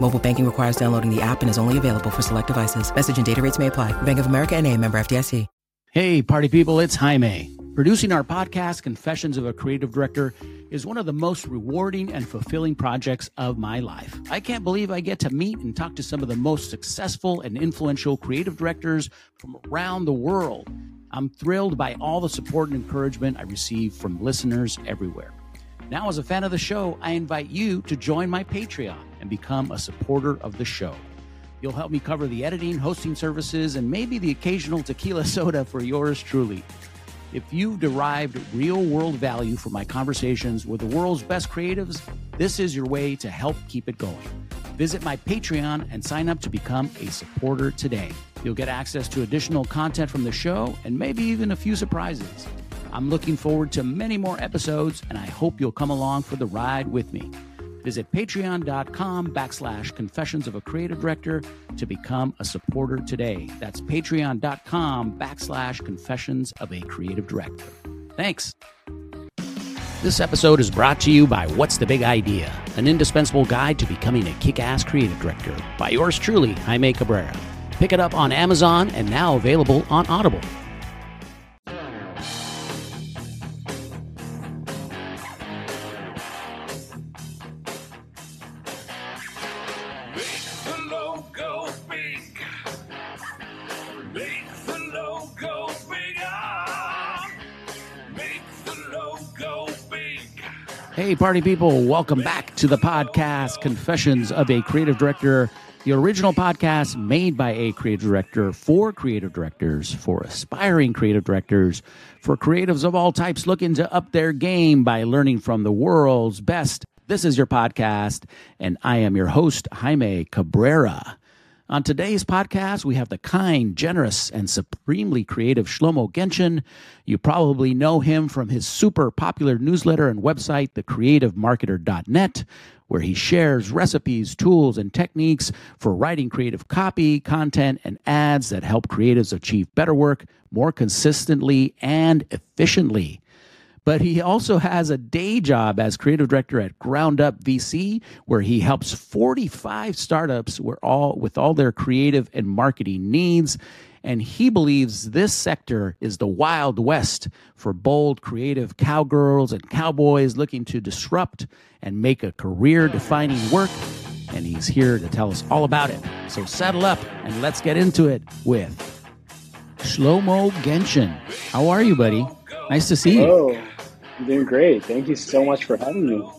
Mobile banking requires downloading the app and is only available for select devices. Message and data rates may apply. Bank of America and a member FDIC. Hey, party people, it's Jaime. Producing our podcast, Confessions of a Creative Director, is one of the most rewarding and fulfilling projects of my life. I can't believe I get to meet and talk to some of the most successful and influential creative directors from around the world. I'm thrilled by all the support and encouragement I receive from listeners everywhere. Now, as a fan of the show, I invite you to join my Patreon and become a supporter of the show. You'll help me cover the editing, hosting services, and maybe the occasional tequila soda for yours truly. If you've derived real world value from my conversations with the world's best creatives, this is your way to help keep it going. Visit my Patreon and sign up to become a supporter today. You'll get access to additional content from the show and maybe even a few surprises. I'm looking forward to many more episodes, and I hope you'll come along for the ride with me. Visit patreon.com backslash confessions of a creative director to become a supporter today. That's patreon.com backslash confessions of a creative director. Thanks. This episode is brought to you by What's the Big Idea, an indispensable guide to becoming a kick ass creative director by yours truly, Jaime Cabrera. Pick it up on Amazon and now available on Audible. Party people, welcome back to the podcast Confessions of a Creative Director, the original podcast made by a creative director for creative directors, for aspiring creative directors, for creatives of all types looking to up their game by learning from the world's best. This is your podcast, and I am your host, Jaime Cabrera. On today's podcast, we have the kind, generous, and supremely creative Shlomo Genchin. You probably know him from his super popular newsletter and website, thecreativemarketer.net, where he shares recipes, tools, and techniques for writing creative copy, content, and ads that help creatives achieve better work more consistently and efficiently but he also has a day job as creative director at Ground Up VC, where he helps 45 startups all, with all their creative and marketing needs. And he believes this sector is the Wild West for bold, creative cowgirls and cowboys looking to disrupt and make a career defining work. And he's here to tell us all about it. So settle up and let's get into it with Shlomo Genchin. How are you, buddy? Nice to see you. Hello. I'm doing great. Thank you so much for having me.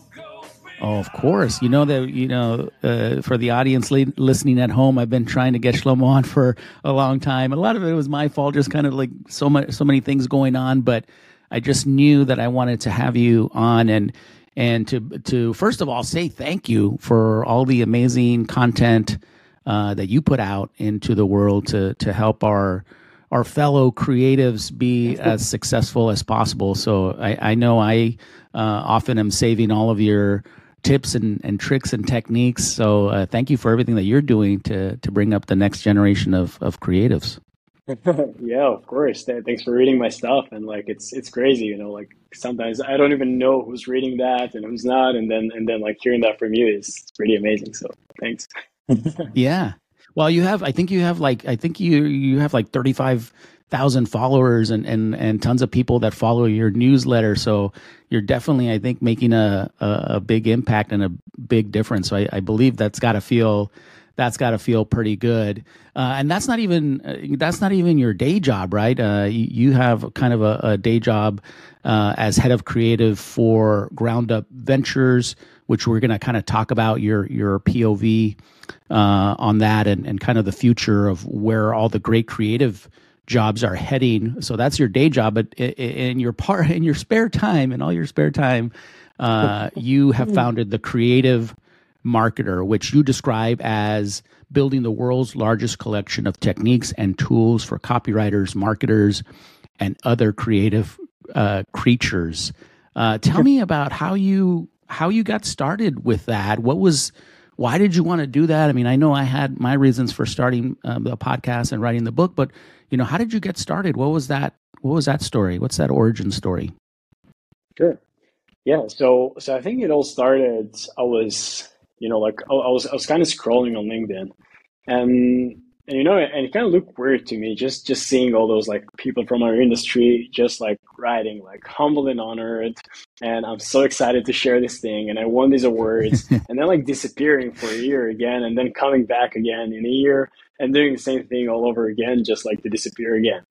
Oh, of course. You know that you know uh, for the audience li- listening at home, I've been trying to get Shlomo on for a long time. A lot of it was my fault, just kind of like so much, so many things going on. But I just knew that I wanted to have you on and and to to first of all say thank you for all the amazing content uh, that you put out into the world to to help our our fellow creatives be as successful as possible. So I, I know I uh, often am saving all of your tips and, and tricks and techniques. So uh, thank you for everything that you're doing to to bring up the next generation of of creatives. yeah, of course. Thanks for reading my stuff. And like, it's it's crazy, you know. Like sometimes I don't even know who's reading that and who's not, and then and then like hearing that from you is pretty amazing. So thanks. Yeah. Well, you have. I think you have like. I think you you have like thirty five thousand followers and and and tons of people that follow your newsletter. So you're definitely, I think, making a a, a big impact and a big difference. So I, I believe that's got to feel that's got to feel pretty good. Uh, and that's not even uh, that's not even your day job, right? Uh, you, you, have kind of a, a day job uh, as head of creative for Ground Up Ventures, which we're going to kind of talk about your your POV uh, on that and, and kind of the future of where all the great creative jobs are heading. So that's your day job, but in your part in your spare time, in all your spare time, uh, you have founded the Creative Marketer, which you describe as building the world's largest collection of techniques and tools for copywriters, marketers, and other creative uh, creatures. Uh, tell me about how you how you got started with that. What was why did you want to do that? I mean, I know I had my reasons for starting um, the podcast and writing the book, but you know, how did you get started? What was that? What was that story? What's that origin story? Sure. Yeah. So, so I think it all started. I was, you know, like I was, I was kind of scrolling on LinkedIn, and and you know, and it kind of looked weird to me just just seeing all those like people from our industry just like writing like humble and honored, and I'm so excited to share this thing, and I won these awards, and then like disappearing for a year again, and then coming back again in a year and doing the same thing all over again, just like to disappear again.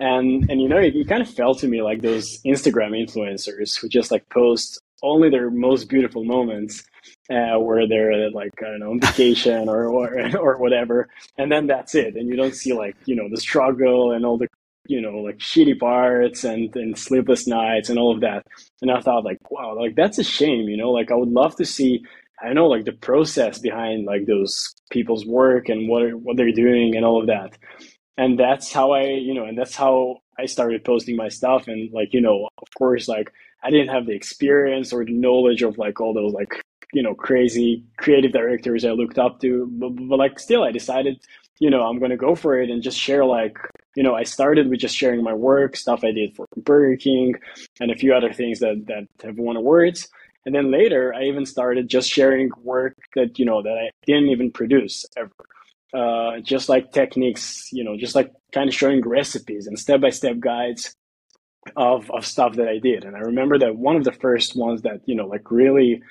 And and you know, it, it kind of felt to me like those Instagram influencers who just like post only their most beautiful moments uh, where they're like I don't know on vacation or, or or whatever, and then that's it, and you don't see like you know the struggle and all the you know like shitty parts and and sleepless nights and all of that. And I thought like wow, like that's a shame, you know, like I would love to see. I know like the process behind like those people's work and what are, what they're doing and all of that. And that's how I, you know, and that's how I started posting my stuff. And like, you know, of course, like I didn't have the experience or the knowledge of like all those like you know crazy creative directors I looked up to, but, but like still I decided you know I'm gonna go for it and just share like you know I started with just sharing my work stuff I did for Burger King and a few other things that that have won awards. And then later, I even started just sharing work that you know that I didn't even produce ever. Uh, just like techniques, you know, just like kind of showing recipes and step by step guides of of stuff that I did. And I remember that one of the first ones that you know like really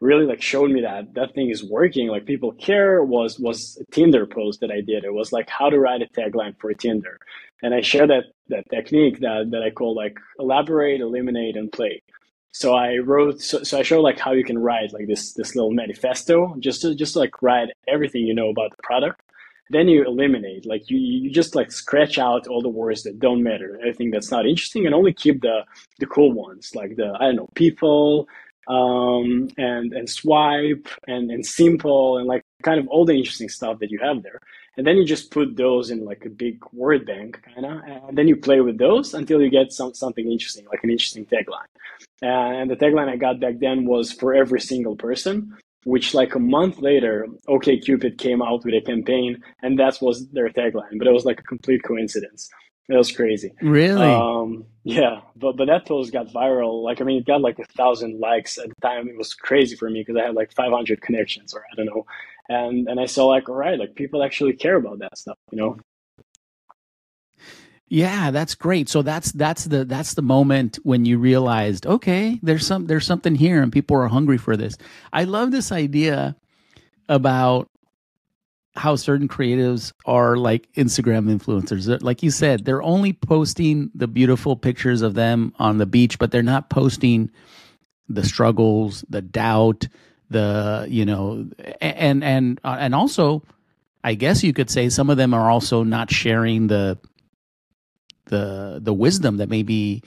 really like showed me that that thing is working. Like people care was was a tinder post that i did. It was like how to write a tagline for tinder. And i share that that technique that that i call like elaborate eliminate and play. So i wrote so, so i show like how you can write like this this little manifesto just to just like write everything you know about the product. Then you eliminate like you you just like scratch out all the words that don't matter everything that's not interesting and only keep the the cool ones like the i don't know people um, and and swipe and and simple and like kind of all the interesting stuff that you have there. And then you just put those in like a big word bank, kind of, and then you play with those until you get some something interesting, like an interesting tagline. And the tagline I got back then was for every single person, which like a month later, OkCupid came out with a campaign, and that was their tagline. But it was like a complete coincidence. It was crazy. Really? Um, yeah, but but that post got viral. Like I mean, it got like a thousand likes at the time. It was crazy for me because I had like 500 connections, or I don't know. And and I saw like, all right, like people actually care about that stuff, you know. Yeah, that's great. So that's that's the that's the moment when you realized, okay, there's some there's something here, and people are hungry for this. I love this idea about how certain creatives are like Instagram influencers. Like you said, they're only posting the beautiful pictures of them on the beach, but they're not posting the struggles, the doubt, the you know, and and uh, and also, I guess you could say some of them are also not sharing the the the wisdom that maybe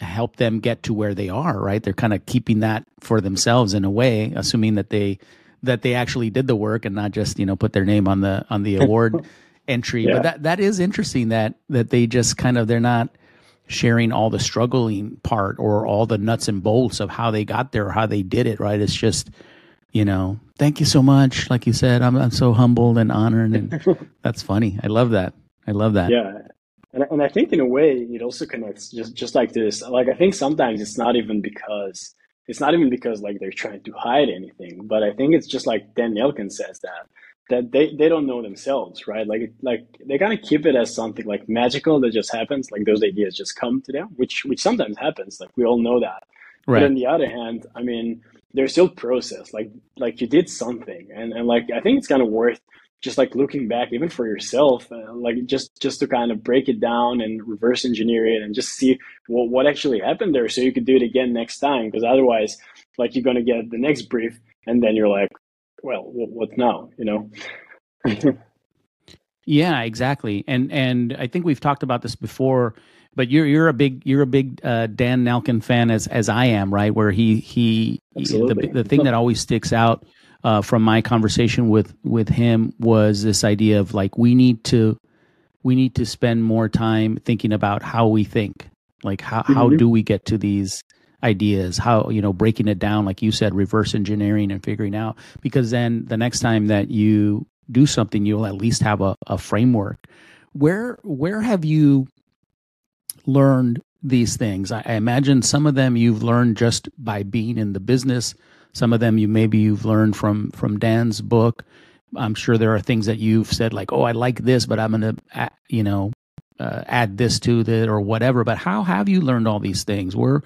help them get to where they are. Right? They're kind of keeping that for themselves in a way, assuming that they that they actually did the work and not just you know put their name on the on the award entry. Yeah. But that that is interesting that that they just kind of they're not sharing all the struggling part or all the nuts and bolts of how they got there or how they did it. Right? It's just you know, thank you so much. Like you said, I'm I'm so humbled and honored, and that's funny. I love that. I love that. Yeah. And, and I think in a way it also connects just, just like this. Like I think sometimes it's not even because it's not even because like they're trying to hide anything, but I think it's just like Dan Nelken says that that they, they don't know themselves, right? Like like they kind of keep it as something like magical that just happens, like those ideas just come to them, which which sometimes happens. Like we all know that. Right. But on the other hand, I mean, there's still process. Like like you did something, and and like I think it's kind of worth just like looking back, even for yourself, uh, like just just to kind of break it down and reverse engineer it, and just see what what actually happened there, so you could do it again next time. Because otherwise, like you're gonna get the next brief, and then you're like, well, what, what now? You know. yeah, exactly. And and I think we've talked about this before but you're you're a big you're a big uh, Dan Nelken fan as as I am, right? Where he he, he the the thing that always sticks out uh, from my conversation with with him was this idea of like we need to we need to spend more time thinking about how we think, like how mm-hmm. how do we get to these ideas how you know breaking it down like you said reverse engineering and figuring out because then the next time that you do something you'll at least have a, a framework where where have you learned these things? I, I imagine some of them you've learned just by being in the business. Some of them you maybe you've learned from from Dan's book. I'm sure there are things that you've said like, "Oh, I like this, but I'm going to, you know, uh, add this to it or whatever." But how have you learned all these things? Where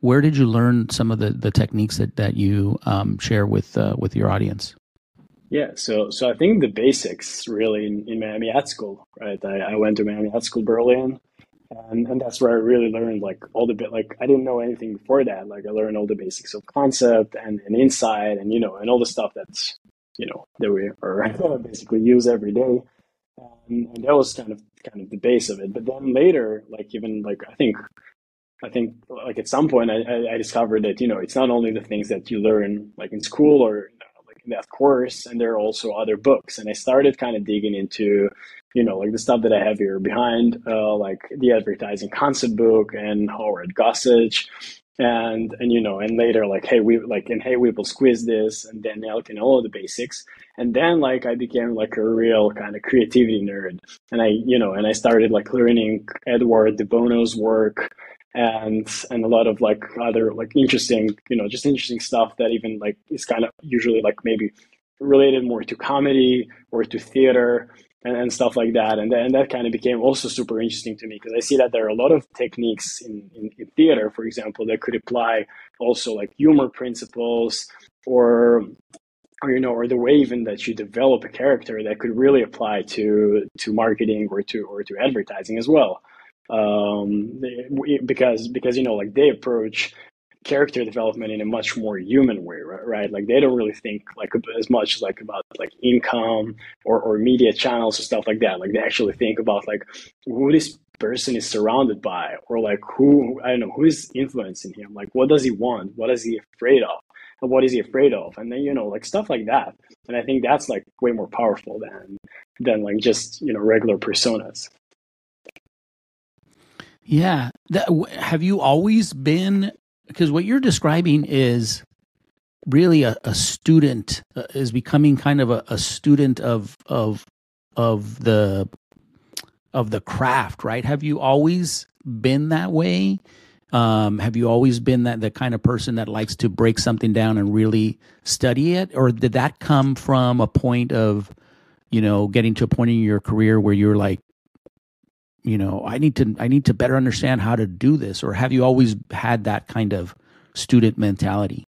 where did you learn some of the, the techniques that that you um, share with uh, with your audience? Yeah, so so I think the basics really in, in Miami Ad School, right? I, I went to Miami Ad School Berlin, and and that's where I really learned like all the bit like I didn't know anything before that. Like I learned all the basics of concept and, and insight and you know and all the stuff that's you know that we are basically use every day. And, and that was kind of kind of the base of it. But then later, like even like I think I think like at some point I, I discovered that you know it's not only the things that you learn like in school or like in that course, and there are also other books. And I started kind of digging into you know, like the stuff that I have here behind, uh, like the advertising concept book and Howard Gossage. And, and, you know, and later, like, hey, we like, and hey, Whipple squeeze this and then Nelken, all the basics. And then, like, I became like a real kind of creativity nerd. And I, you know, and I started like learning Edward de Bono's work and and a lot of like other like interesting you know just interesting stuff that even like is kind of usually like maybe related more to comedy or to theater and, and stuff like that. And, and that kind of became also super interesting to me because I see that there are a lot of techniques in, in, in, theater, for example, that could apply also like humor principles or or you know or the way even that you develop a character that could really apply to to marketing or to or to advertising as well um, because because you know like they approach character development in a much more human way right, right? like they don't really think like as much like about like income or, or media channels or stuff like that. Like they actually think about like who this person is surrounded by or like who i don't know who is influencing him? Like what does he want? What is he afraid of? And what is he afraid of? And then you know like stuff like that. And i think that's like way more powerful than than like just you know regular personas. Yeah. That, have you always been because what you're describing is really a, a student uh, is becoming kind of a, a student of of of the of the craft right? Have you always been that way? Um, have you always been that the kind of person that likes to break something down and really study it? Or did that come from a point of you know getting to a point in your career where you're like you know i need to i need to better understand how to do this or have you always had that kind of student mentality?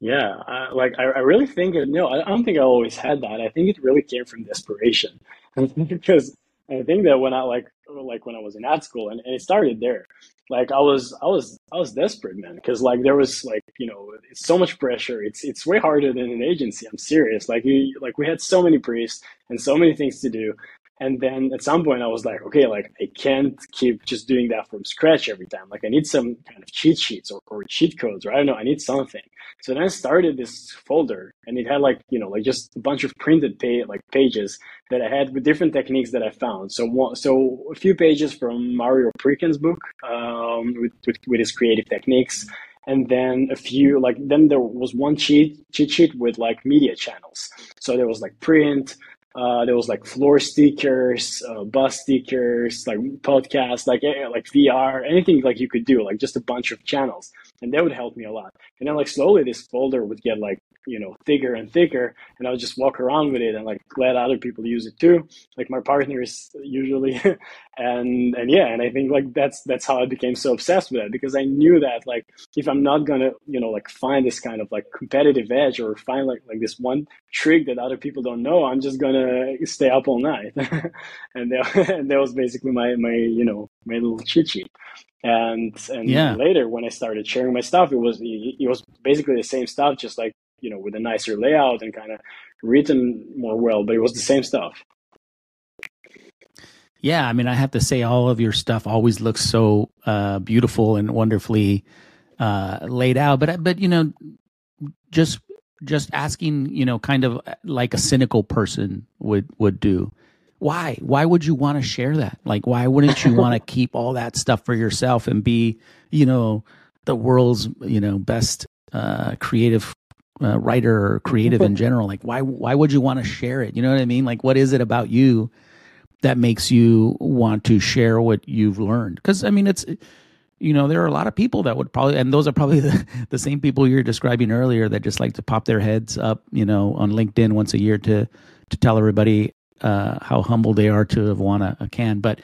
Yeah I, like I, I really think it, no I, don't think i always had that. I think it really came from desperation. Because i think that when i like like when i was in ad school and, and it started there like i was i was i was desperate man because like there was like you know it's so much pressure. It's it's way harder than an agency i'm serious. Like you like we had so many briefs and so many things to do and then at some point I was like, okay, like I can't keep just doing that from scratch every time. Like I need some kind of cheat sheets or, or cheat codes, or I don't know, I need something. So then I started this folder and it had like, you know, like just a bunch of printed pay, like pages that I had with different techniques that I found. So one, so a few pages from Mario Pricken's book um, with, with, with his creative techniques and then a few like then there was one cheat cheat sheet with like media channels so there was like print uh, there was like floor stickers, uh, bus stickers, like podcasts, like eh, like VR, anything like you could do, like just a bunch of channels. and that would help me a lot. And then like slowly this folder would get like you know thicker and thicker and i would just walk around with it and like let other people use it too. Like my partners usually and and yeah and i think like that's that's how i became so obsessed with it because i knew that like if i'm not gonna you know like find this kind of like competitive edge or find like like this one trick that other people don't know i'm just gonna stay up all night. And that, and that was basically my my you know my little cheat sheet. And and Yeah. later when i started sharing my stuff it was it, it was basically the same stuff just like you know with a nicer layout and kind of written more well but it was the same stuff Yeah, I mean, I have to say, all of your stuff always looks so uh, beautiful and wonderfully uh, laid out. But but you know, just just asking, you know, kind of like a cynical person would would do. Why? Why would you want to share that? Like, why wouldn't you want to keep all that stuff for yourself and be, you know, the world's you know best uh, creative uh, writer or creative in general? Like, why why would you want to share it? You know what I mean? Like, what is it about you? that makes you want to share what you've learned because i mean it's you know there are a lot of people that would probably and those are probably the, the same people you're describing earlier that just like to pop their heads up you know on linkedin once a year to to tell everybody uh, how humble they are to have won a, a can but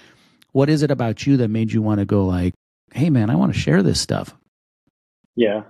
what is it about you that made you want to go like hey man i want to share this stuff Yeah.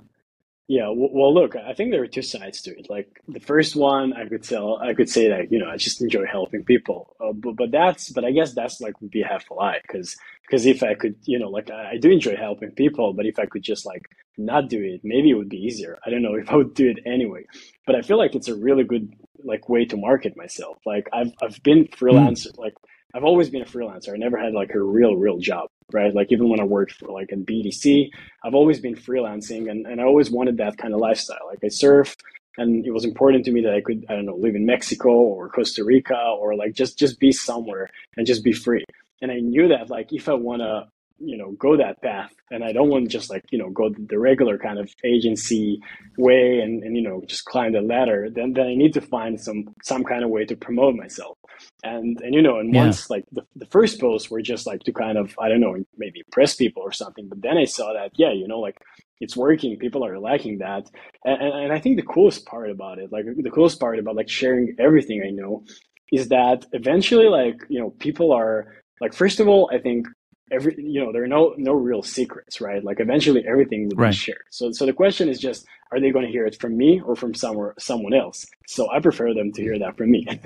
Yeah. Well, look, I think there are two sides to it. Like the first one, I could tell, I could say that, you know, I just enjoy helping people. Uh, but, but that's, but I guess that's like would be half a lie. Cause, cause if I could, you know, like I, do enjoy helping people, but if I could just like not do it, maybe it would be easier. I don't know if I would do it anyway. But I feel like it's a really good like way to market myself. Like I've, I've been freelance, like I've always been a freelancer. I never had like a real, real job, right? Like even when I worked for like in BETC, I've always been freelancing and, and I always wanted that kind of lifestyle. Like I surf and it was important to me that I could, I don't know, live in Mexico or Costa Rica or like just, just be somewhere and just be free. And I knew that like if I want to, you know, go that path. And I don't want to just like, you know, go the regular kind of agency way and, and, you know, just climb the ladder, then, then I need to find some, some kind of way to promote myself. And and you know and Yeah. once like the, the first posts were just like to kind of i don't know maybe impress people or something. But then i saw that yeah you know like it's working. People are liking that. And, and, and i think the coolest part about it like the coolest part about like sharing everything i know is that eventually like you know people are like first of all i think every you know there are no no real secrets right? Like eventually everything will Right. be shared. So so the question is just are they going to hear it from me or from somewhere someone else? So i prefer them to hear that from me.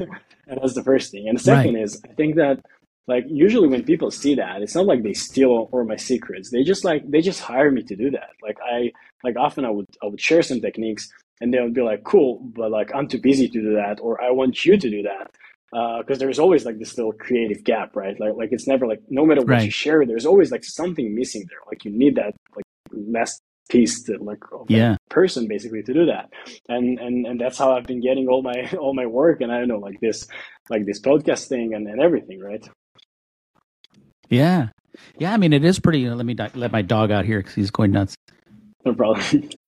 And that's the first thing. And the second is i think that like usually when people see that it's not like they steal all my secrets. They just like they just hire me to do that. Like i like often i would i would share some techniques and they would be like cool but like i'm too busy to do that or i want you to do that Uh, because there's always like this little creative gap right? Like like it's never like no matter what you share there's always like something missing there. Like you need that like last piece to like Yeah. person basically to do that. And and and that's how i've been getting all my all my work and i don't know like this like this podcast thing and, and everything right? Yeah. Yeah i mean it is pretty let me let my dog out here because he's going nuts. No problem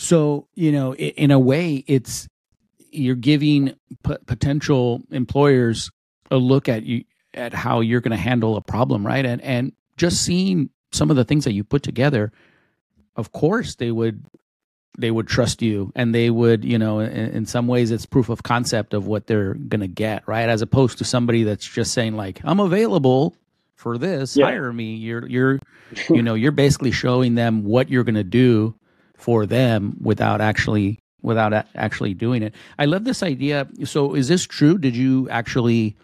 So, you know, in a way, it's you're giving p- potential employers a look at you at how you're going to handle a problem, right? And and just seeing some of the things that you put together, of course, they would they would trust you, and they would, you know, in, in some ways, it's proof of concept of what they're going to get, right? As opposed to somebody that's just saying like, "I'm available." For this, Yeah. hire me. You're, you're, you know, you're basically showing them what you're going to do for them without actually without actually doing it. I love this idea. So, is this true? Did you actually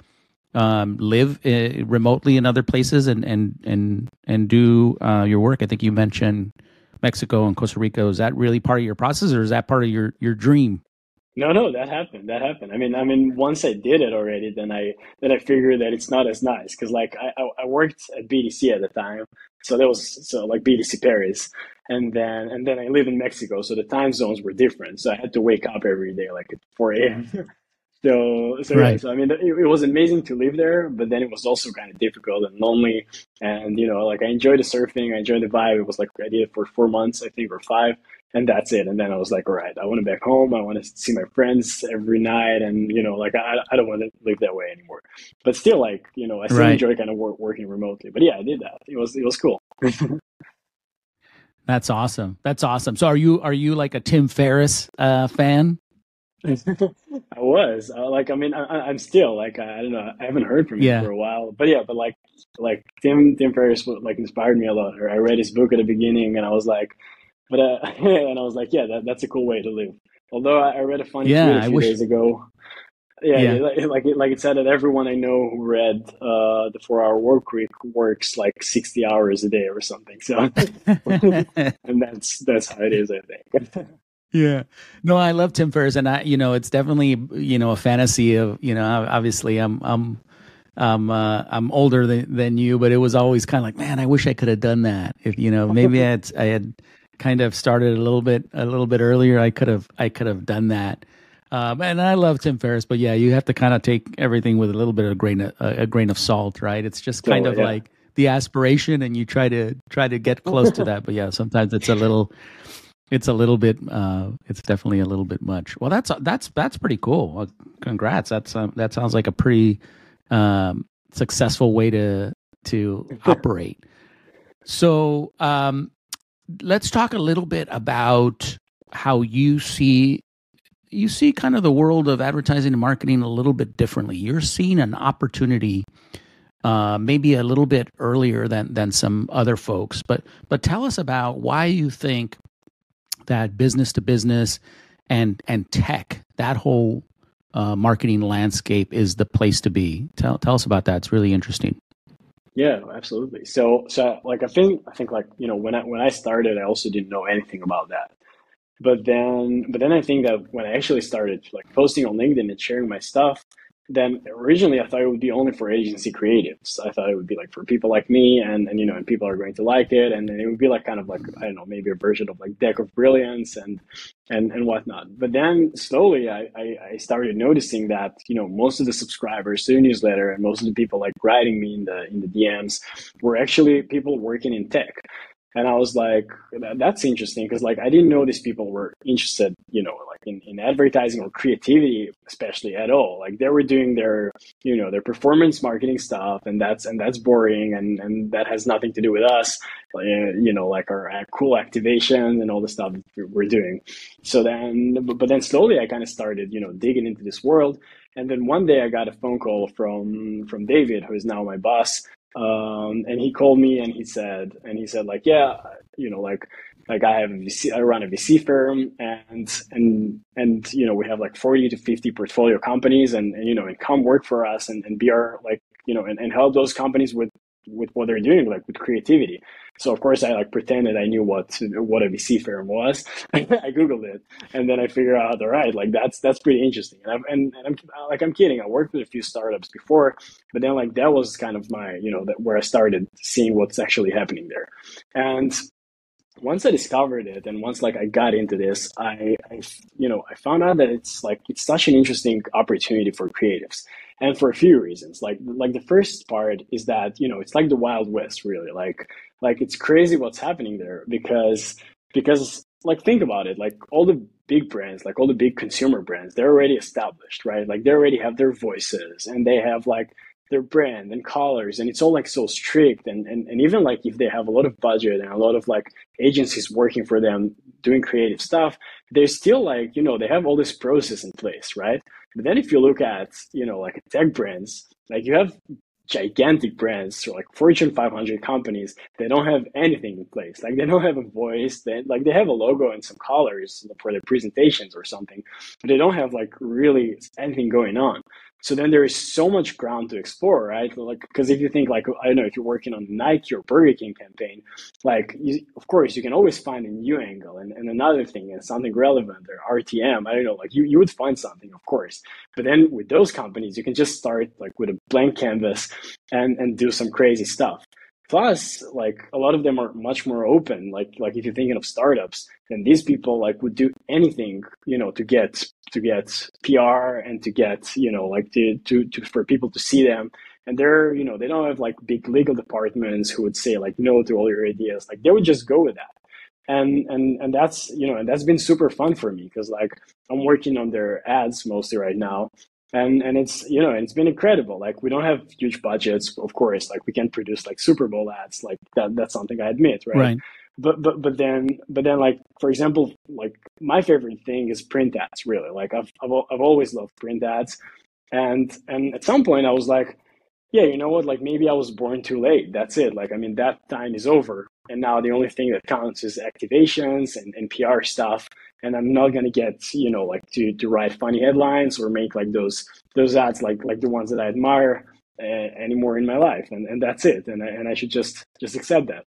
um, live uh, remotely in other places and and and and do uh, your work? I think you mentioned Mexico and Costa Rica. Is that really part of your process, or is that part of your your dream? No, no, that happened. That happened. I mean, I mean, once I did it already, then I then I figured that it's not as nice because like I, I worked at BETC at the time, so that was so like BETC Paris, and then and then I live in Mexico, so the time zones were different. So I had to wake up every day like at four a.m. Mm-hmm. so so, right. so I mean, it, it, was amazing to live there, but then it was also kind of difficult and lonely. And you know, like I enjoyed the surfing, I enjoyed the vibe. It was like I did it for four months, I think, or five and that's it. And then I was like, all right, I want to be back home. I want to see my friends every night. And, you know, like, I, I don't want to live that way anymore. But still, like, you know, I still right. enjoy kind of work, working remotely. But yeah, I did that. It was, it was cool. that's awesome. That's awesome. So are you, are you like a Tim Ferriss uh, fan? I was uh, like, I mean, I, am still like, I, I, don't know, I haven't heard from him yeah. for a while, but yeah, but like, like Tim, Tim Ferriss like inspired me a lot. I read his book at the beginning and I was like, but uh, and I was like, yeah, that, that's a cool way to live. Although I, I read a funny yeah, tweet a few wish... days ago. Yeah, yeah. Like, like like it said that everyone I know who read uh, the Four Hour Work Week works like sixty hours a day or something. So, and that's that's how it is, I think. yeah no i love tim ferriss and i you know it's definitely you know a fantasy of you know obviously i'm i'm um, uh, I'm older than, than you, but it was always kind of like, man, I wish I could have done that. If you know, maybe I had, I had kind of started a little bit a little bit earlier, I could have I could have done that. Um, and I love Tim Ferriss, but yeah, you have to kind of take everything with a little bit of a grain of, a grain of salt, right? It's just kind of yeah. like the aspiration, and you try to try to get close to that. But yeah, sometimes it's a little, it's a little bit, uh, it's definitely a little bit much. Well, that's that's that's pretty cool. Well, congrats. That's um, that sounds like a pretty um, successful way to to operate. So, um, let's talk a little bit about how you see you see kind of the world of advertising and marketing a little bit differently. You're seeing an opportunity uh, maybe a little bit earlier than than some other folks. But but tell us about why you think that business to business and and tech that whole uh, marketing landscape is the place to be. Tell tell us about that. It's really interesting. Yeah, absolutely. So, so like I think I think like you know when I when I started, I also didn't know anything about that. But then, but then I think that when I actually started like posting on LinkedIn and sharing my stuff, then originally I thought it would be only for agency creatives. I thought it would be like for people like me and, and you know, and people are going to like it. And, it would be like kind of like, I don't know, maybe a version of like Deck of Brilliance and, and, and whatnot. But then slowly I, I, I started noticing that, you know, most of the subscribers to the newsletter and most of the people like writing me in the, in the DMs were actually people working in tech and I was like, that's interesting because like I didn't know these people were interested, you know, like in, in advertising or creativity, especially at all. Like they were doing their, you know, their performance marketing stuff, and that's and that's boring, and and that has nothing to do with us, eh, you know, like our, our cool activation and all the stuff we're doing. So then, but then slowly I kind of started, you know, digging into this world, and then one day I got a phone call from from David, who is now my boss um, and he called me and he said, and he said like, yeah, you know, like, like I have a VC, I run a VC firm and, and, and, you know, we have like 40 to 50 portfolio companies and, and you know, and come work for us and, and be our like, you know, and, and help those companies with, with what they're doing, like with creativity. So of course I like pretended I knew what what a VC firm was. I googled it, and then I figured out, all right, like that's that's pretty interesting. And I'm and, and I'm like I'm kidding. I worked with a few startups before, but then like that was kind of my you know that where I started seeing what's actually happening there, and once I discovered it and once like I got into this, I, I, you know I found out that it's like it's such an interesting opportunity for creatives, and for a few reasons. Like like the first part is that you know it's like the Wild West, really. Like like it's crazy what's happening there because because like think about it like all the big brands like all the big consumer brands they're already established right like they already have their voices and they have like their brand and colors and it's all like so strict and, and and even like if they have a lot of budget and a lot of like agencies working for them doing creative stuff they're still like you know they have all this process in place right but then if you look at you know like tech brands like you have gigantic brands, so like Fortune 500 companies, they don't have anything in place. Like they don't have a voice. They like they have a logo and some colors for their presentations or something, but they don't have like really anything going on. So then there is so much ground to explore, right? Like, because if you think like, I don't know, if you're working on Nike or Burger King campaign, like, you, of course, you can always find a new angle and, and another thing and something relevant or RTM. I don't know, like you, you would find something, of course. But then with those companies, you can just start like with a blank canvas and, and do some crazy stuff. Plus, like a lot of them are much more open. Like like if you're thinking of startups, then these people like would do anything, you know, to get to get PR and to get, you know, like to to, to for people to see them. And they're, you know, they don't have like big legal departments who would say like no to all your ideas. Like they would just go with that. And and and that's you know, and that's been super fun for me because like I'm working on their ads mostly right now and and it's you know it's been incredible. Like we don't have huge budgets of course. Like we can produce like super bowl ads. Like that that's something i admit right, right. but but but then but then like for example like my favorite thing is print ads really. Like i've i've, I've always loved print ads. And and at some point i was like yeah you know what? Like maybe i was born too late. That's it. Like i mean that time is over and now the only thing that counts is activations and, and pr stuff and I'm not gonna get you know like to to write funny headlines or make like those those ads like like the ones that I admire uh, anymore in my life, and and that's it, and I, and I should just just accept that.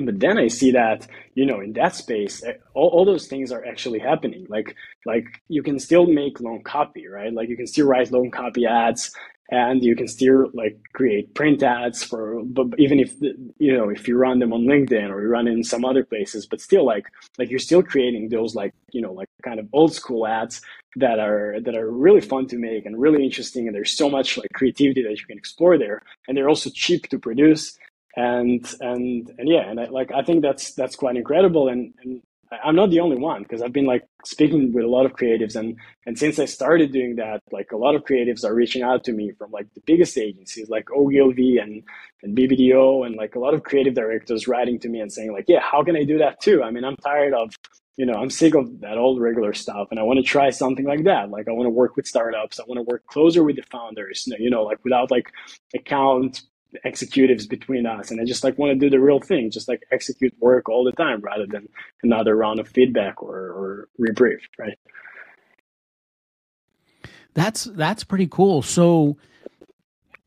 But then I see that you know in that space, eh, all, all those things are actually happening. Like like you can still make long copy, right? Like you can still write long copy ads and you can still like create print ads for but even if you know if you run them on linkedin or you run in some other places but still like like you're still creating those like you know like kind of old school ads that are that are really fun to make and really interesting and there's so much like creativity that you can explore there. And they're also cheap to produce. And and and yeah and I, like i think that's that's quite incredible. And and I'm not the only one because I've been like speaking with a lot of creatives and and since I started doing that, like a lot of creatives are reaching out to me from like the biggest agencies like Ogilvy and and BBDO and like a lot of creative directors writing to me and saying like, yeah, how can I do that too? I mean, I'm tired of you know, I'm sick of that old regular stuff and I want to try something like that. Like I want to work with startups. I want to work closer with the founders, you know, like without like account executives between us. And i just like want to do the real thing just like execute work all the time rather than another round of feedback or, or rebrief right? That's that's pretty cool. So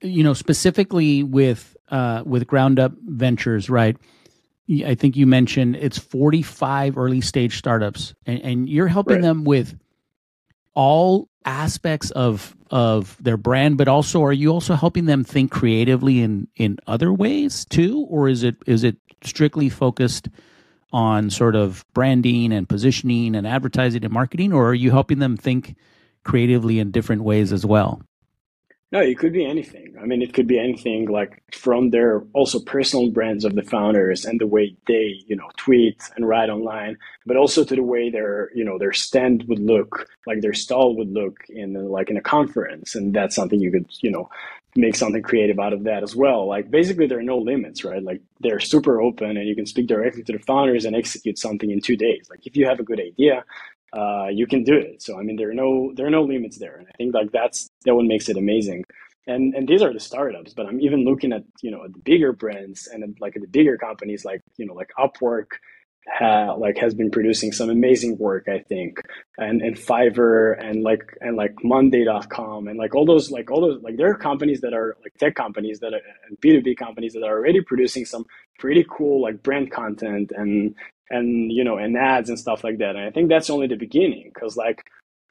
you know specifically with uh with ground up ventures right i think you mentioned it's 45 early stage startups and, and you're helping right. them with all aspects of of their brand but also are you also helping them think creatively in in other ways too? Or is it is it strictly focused on sort of branding and positioning and advertising and marketing? Or are you helping them think creatively in different ways as well no, it could be anything. I mean, it could be anything like from their also personal brands of the founders and the way they, you know, tweet and write online, but also to the way their, you know, their stand would look, like their stall would look in like in a conference. And that's something you could, you know, make something creative out of that as well. Like basically there are no limits, right? Like they're super open and you can speak directly to the founders and execute something in two days. Like if you have a good idea, uh, you can do it. So I mean, there are no there are no limits there, and I think like that's that what makes it amazing. And and these are the startups, but I'm even looking at you know the bigger brands and like the bigger companies like you know like Upwork, ha, like has been producing some amazing work I think, and and Fiverr and like and like Monday.com and like all those like all those like there are companies that are like tech companies that are and B two B companies that are already producing some pretty cool like brand content and and you know and ads and stuff like that. And i think that's only the beginning because like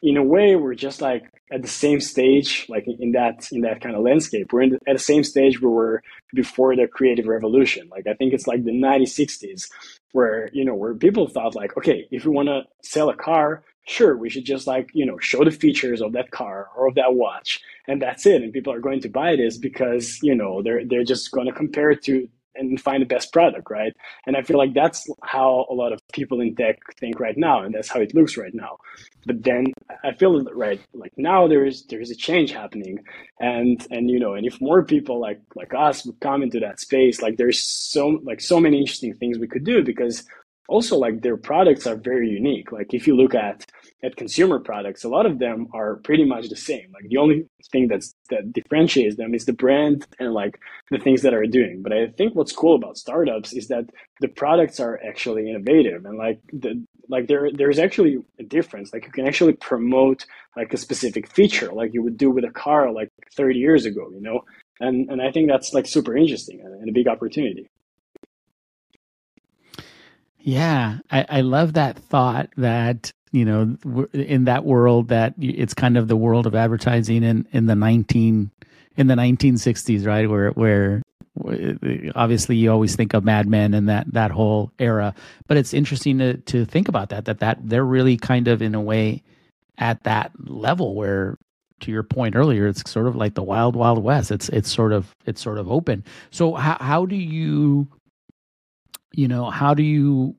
in a way we're just like at the same stage like in that in that kind of landscape. We're the, at the same stage we were before the creative revolution. Like i think it's like the 1960s where you know where people thought like okay if we want to sell a car sure we should just like you know show the features of that car or of that watch and that's it and people are going to buy this because you know they're they're just going to compare it to and find the best product, right? And I feel like that's how a lot of people in tech think right now, and that's how it looks right now. But then I feel right, like now there is there is a change happening, and and you know, and if more people like like us would come into that space, like there's so like so many interesting things we could do because also like their products are very unique. Like if you look at at consumer products, a lot of them are pretty much the same. Like the only thing that's that differentiates them is the brand and like the things that are doing. But I think what's cool about startups is that the products are actually innovative and like the like there there's actually a difference like you can actually promote like a specific feature like you would do with a car like 30 years ago you know and and i think that's like super interesting and a big opportunity yeah i, I love that thought that you know in that world that it's kind of the world of advertising in in the 19 in the 1960s right? Where where obviously you always think of Mad Men and that that whole era, but it's interesting to to think about that that that they're really kind of in a way at that level where to your point earlier it's sort of like the wild wild west. It's it's sort of it's sort of open. So how how do you you know how do you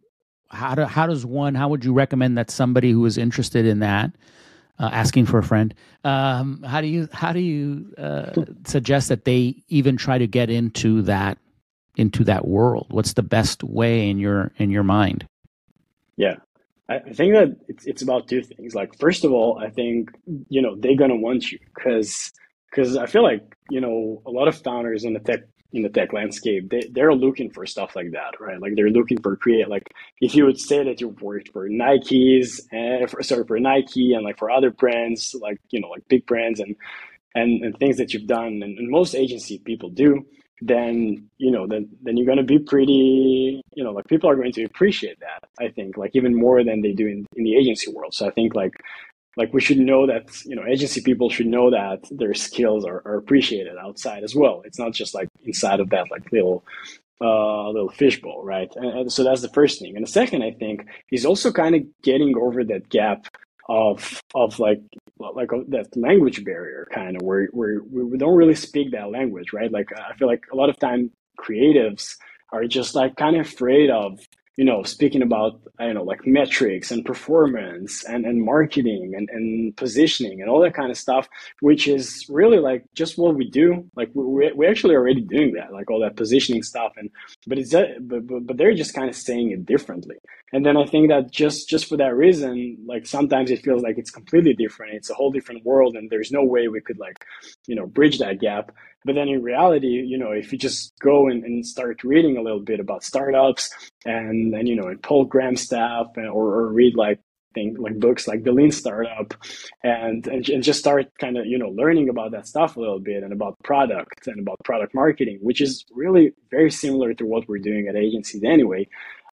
how do how does one how would you recommend that somebody who is interested in that uh, asking for a friend. Um, how do you how do you uh, suggest that they even try to get into that into that world? What's the best way in your in your mind? Yeah, I, I think that it's it's about two things. Like first of all, I think you know they're gonna want you because because I feel like you know a lot of founders in the tech in the tech landscape, they, they're looking for stuff like that, right? Like they're looking for create, like if you would say that you've worked for Nike's and for, sorry, for Nike and like for other brands, like, you know, like big brands and, and, and things that you've done and, and most agency people do, then, you know, then, then you're going to be pretty, you know, like people are going to appreciate that, I think, like even more than they do in, in the agency world. So I think like like we should know that you know agency people should know that their skills are, are appreciated outside as well. It's not just like inside of that like little uh, little fishbowl right? And, and, so that's the first thing. And the second i think is also kind of getting over that gap of of like like uh, that language barrier kind of where, where we don't really speak that language right? Like i feel like a lot of time creatives are just like kind of afraid of you know, speaking about, I don't know, like metrics and performance and, and marketing and, and positioning and all that kind of stuff, which is really like just what we do. Like we, we actually already doing that, like all that positioning stuff. And, but it's, uh, but, but, but they're just kind of saying it differently. And then I think that just, just for that reason, like sometimes it feels like it's completely different. It's a whole different world and there's no way we could like, you know, bridge that gap. But then in reality, you know, if you just go and, and start reading a little bit about startups and, and you know, and Paul Graham stuff or, or read like think like books like the lean startup and, and, and just start kind of you know learning about that stuff a little bit and about product and about product marketing which is really very similar to what we're doing at agencies anyway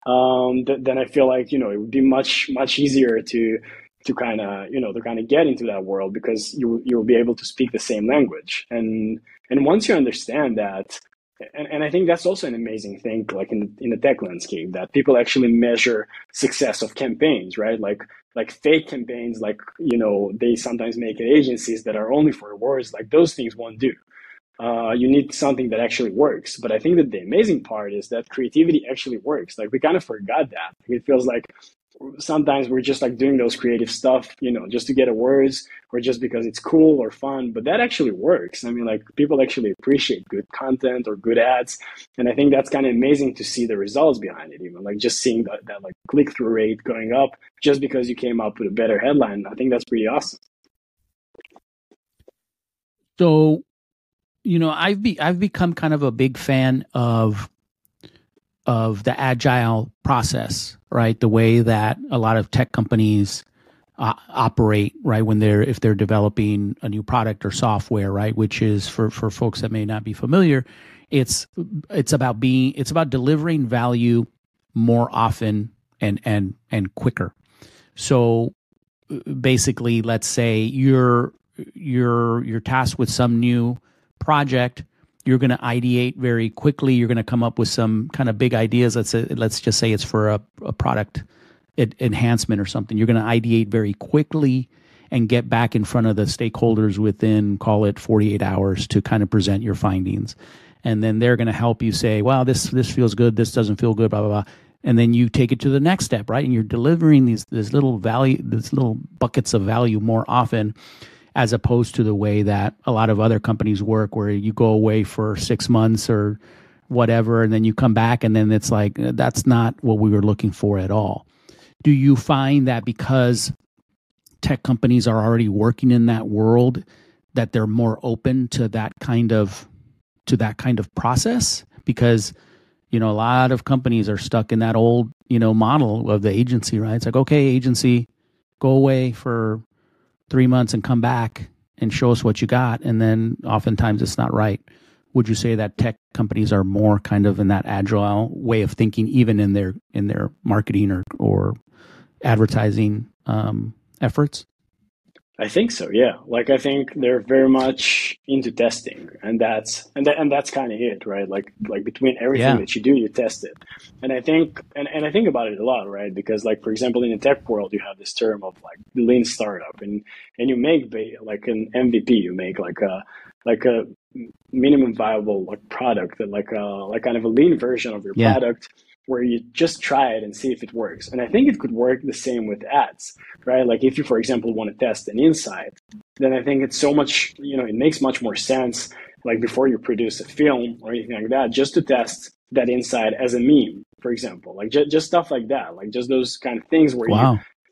um, th- then i feel like you know it would be much much easier to to kind of you know to kind of get into that world because you you'll be able to speak the same language. And and once you understand that and, and I think that's also an amazing thing, like in in the tech landscape, that people actually measure success of campaigns, right? Like like fake campaigns, like you know they sometimes make agencies that are only for awards, like those things won't do. Uh, you need something that actually works. But I think that the amazing part is that creativity actually works. Like we kind of forgot that. It feels like sometimes we're just like doing those creative stuff, you know, just to get a words or just because it's cool or fun. But that actually works. I mean, like people actually appreciate good content or good ads. And I think that's kind of amazing to see the results behind it, even like just seeing that, that like click through rate going up just because you came up with a better headline. I think that's pretty awesome. So, you know, I've be I've become kind of a big fan of of the agile process, right? The way that a lot of tech companies uh, operate, right? When they're if they're developing a new product or software, right? Which is for for folks that may not be familiar, it's it's about being it's about delivering value more often and and and quicker. So basically, let's say you're you're you're tasked with some new project you're going to ideate very quickly. You're going to come up with some kind of big ideas. Let's say, let's just say it's for a, a product enhancement or something. You're going to ideate very quickly and get back in front of the stakeholders within call it 48 hours to kind of present your findings. And then they're going to help you say, wow this this feels good. This doesn't feel good." Blah blah blah. And then you take it to the next step, right? And you're delivering these this little value, these little buckets of value more often as opposed to the way that a lot of other companies work where you go away for six months or whatever and then you come back and then it's like uh, that's not what we were looking for at all do you find that because tech companies are already working in that world that they're more open to that kind of to that kind of process because you know a lot of companies are stuck in that old you know, model of the agency, right? It's like, okay, agency, go away for three months and come back and show us what you got. And then oftentimes it's not right. Would you say that tech companies are more kind of in that agile way of thinking, even in their in their marketing or or advertising um, efforts? I think so. Yeah. Like I think they're very much into testing, and that's and that, and that's kind of it, right? Like like between everything Yeah. that you do, you test it. And I think and, and I think about it a lot, right? Because like for example, in the tech world, you have this term of like lean startup, and and you make like an MVP, you make like a like a minimum viable like product, that like a like kind of a lean version of your Yeah. product where you just try it and see if it works. And I think it could work the same with ads, right? Like if you, for example, want to test an insight, then I think it's so much, you know, it makes much more sense, like before you produce a film or anything like that, just to test that insight as a meme, for example, like ju- just stuff like that, like just those kind of things where you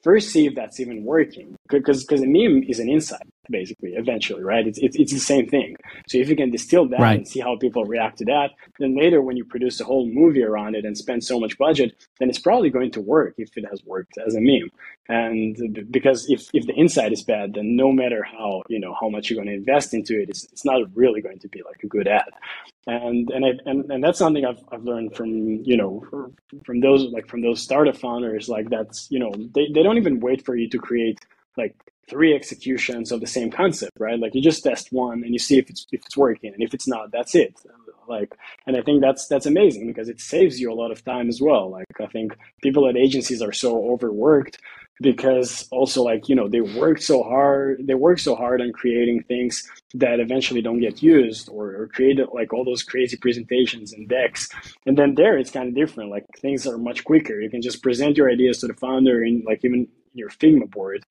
first see if that's even working because because a meme is an insight basically eventually right? It's, it's it's the same thing. So if you can distill that Right. and see how people react to that then later when you produce a whole movie around it and spend so much budget then it's probably going to work if it has worked as a meme. And because if if the insight is bad then no matter how you know how much you're going to invest into it it's, it's not really going to be like a good ad. And and, I, and and that's something I've, I've learned from you know from those like from those startup founders like that's you know they, they don't even wait for you to create like three executions of the same concept right? Like you just test one and you see if it's if it's working and if it's not that's it. Like and i think that's that's amazing because it saves you a lot of time as well. Like i think people at agencies are so overworked because also like you know they work so hard they work so hard on creating things that eventually don't get used or, or create like all those crazy presentations and decks. And then there it's kind of different. Like things are much quicker. You can just present your ideas to the founder in like even your figma board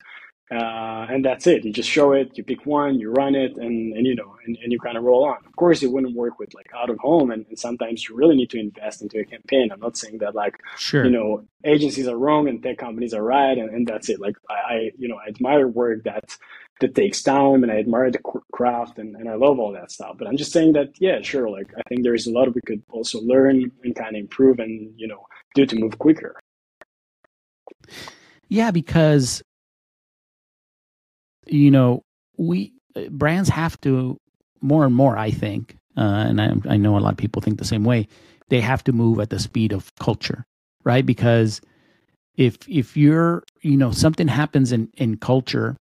uh, and that's it. You just show it you pick one you run it and, and you know and, and you kind of roll on. Of course it wouldn't work with like out of home and, and sometimes you really need to invest into a campaign. I'm not saying that like Sure. you know agencies are wrong and tech companies are right and, and that's it. Like I, I you know i admire work that that takes time and i admire the craft and, and i love all that stuff. But i'm just saying that yeah sure like i think there is a lot we could also learn and kind of improve and you know do to move quicker. Yeah, because you know we uh, brands have to more and more. I think, uh, and I, I know a lot of people think the same way. They have to move at the speed of culture, right? Because if if you're you know something happens in in culture,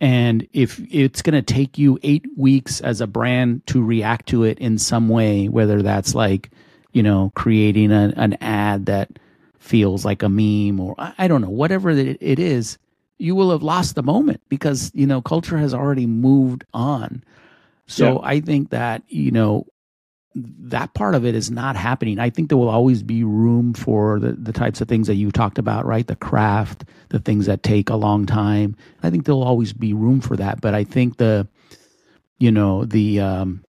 and if it's going to take you eight weeks as a brand to react to it in some way, whether that's like you know creating a, an ad that feels like a meme or I don't know, whatever it is, you will have lost the moment because, you know, culture has already moved on. So Yeah. I think that, you know, that part of it is not happening. I think there will always be room for the, the types of things that you talked about, right? The craft, the things that take a long time. I think there'll always be room for that. But I think the, you know, the, um,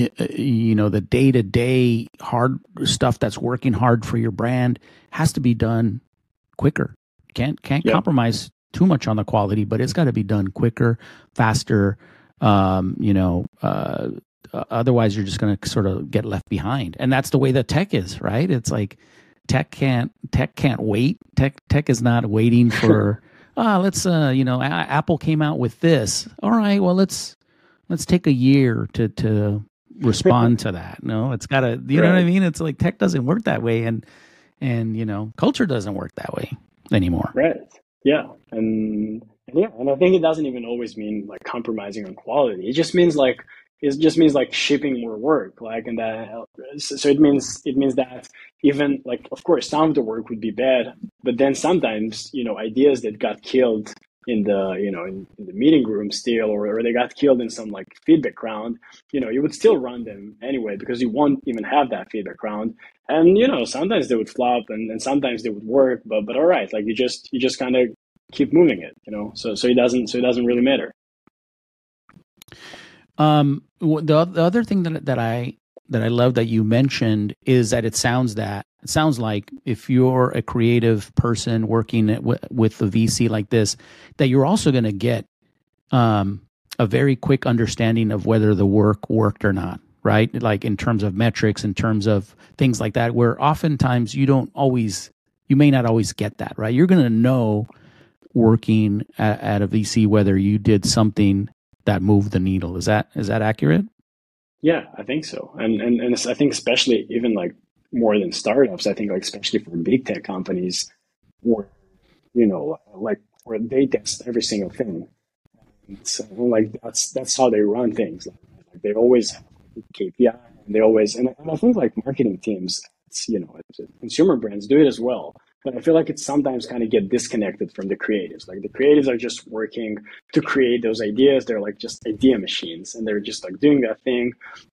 uh, you know the day to day hard stuff that's working hard for your brand has to be done quicker. Can't can't Yeah. compromise too much on the quality, but it's got to be done quicker, faster. Um, you know, uh, otherwise you're just going to sort of get left behind, and that's the way that tech is, right? It's like tech can't tech can't wait. Tech tech is not waiting for. Ah, let's uh, you know, A- Apple came out with this. All right, well, let's let's take a year to to respond to that. No, it's got to, you know what I mean? It's like tech doesn't work that way, and and you know, culture doesn't work that way anymore. Right. Yeah. And, yeah, and I think it doesn't even always mean like compromising on quality. It just means like it just means like shipping more work. Like and that so it means it means that even like of course some of the work would be bad, but then sometimes, you know, ideas that got killed in the you know in, in the meeting room still or, or they got killed in some like feedback round you know you would still run them anyway because you won't even have that feedback round. And you know sometimes they would flop and, and sometimes they would work but but all right like you just you just kind of keep moving it you know? So so it doesn't so it doesn't really matter. Um, the the other thing that that I that I love that you mentioned is that it sounds that it sounds like if you're a creative person working with, with the VC like this, that you're also going to get um, a very quick understanding of whether the work worked or not. right? Like in terms of metrics, in terms of things like that, where oftentimes you don't always, you may not always get that, right? You're going to know working at, at, a VC whether you did something that moved the needle. Is that is that accurate? Yeah, I think so. And and and I think especially even like more than startups, I think like especially for big tech companies, where you know like where they test every single thing. And so like that's that's how they run things. Like, they always have KPI, and they always and, and I think like marketing teams, you know, consumer brands do it as well but I feel like it's sometimes kind of get disconnected from the creatives. Like the creatives are just working to create those ideas. They're like just idea machines, and they're just like doing that thing,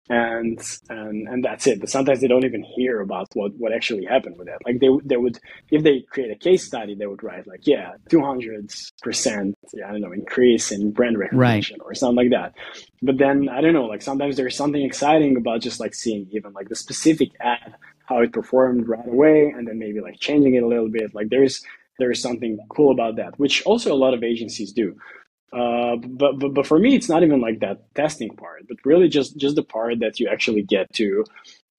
and and and that's it. But sometimes they don't even hear about what what actually happened with that. Like they they would if they create a case study, they would write like yeah, two hundred percent, I don't know, increase in brand recognition right. or something like that. But then I don't know, like sometimes there's something exciting about just like seeing even like the specific ad how it performed right away and then maybe like changing it a little bit. Like there's there's something cool about that which also a lot of agencies do. Uh, but, but but for me it's not even like that testing part but really just just the part that you actually get to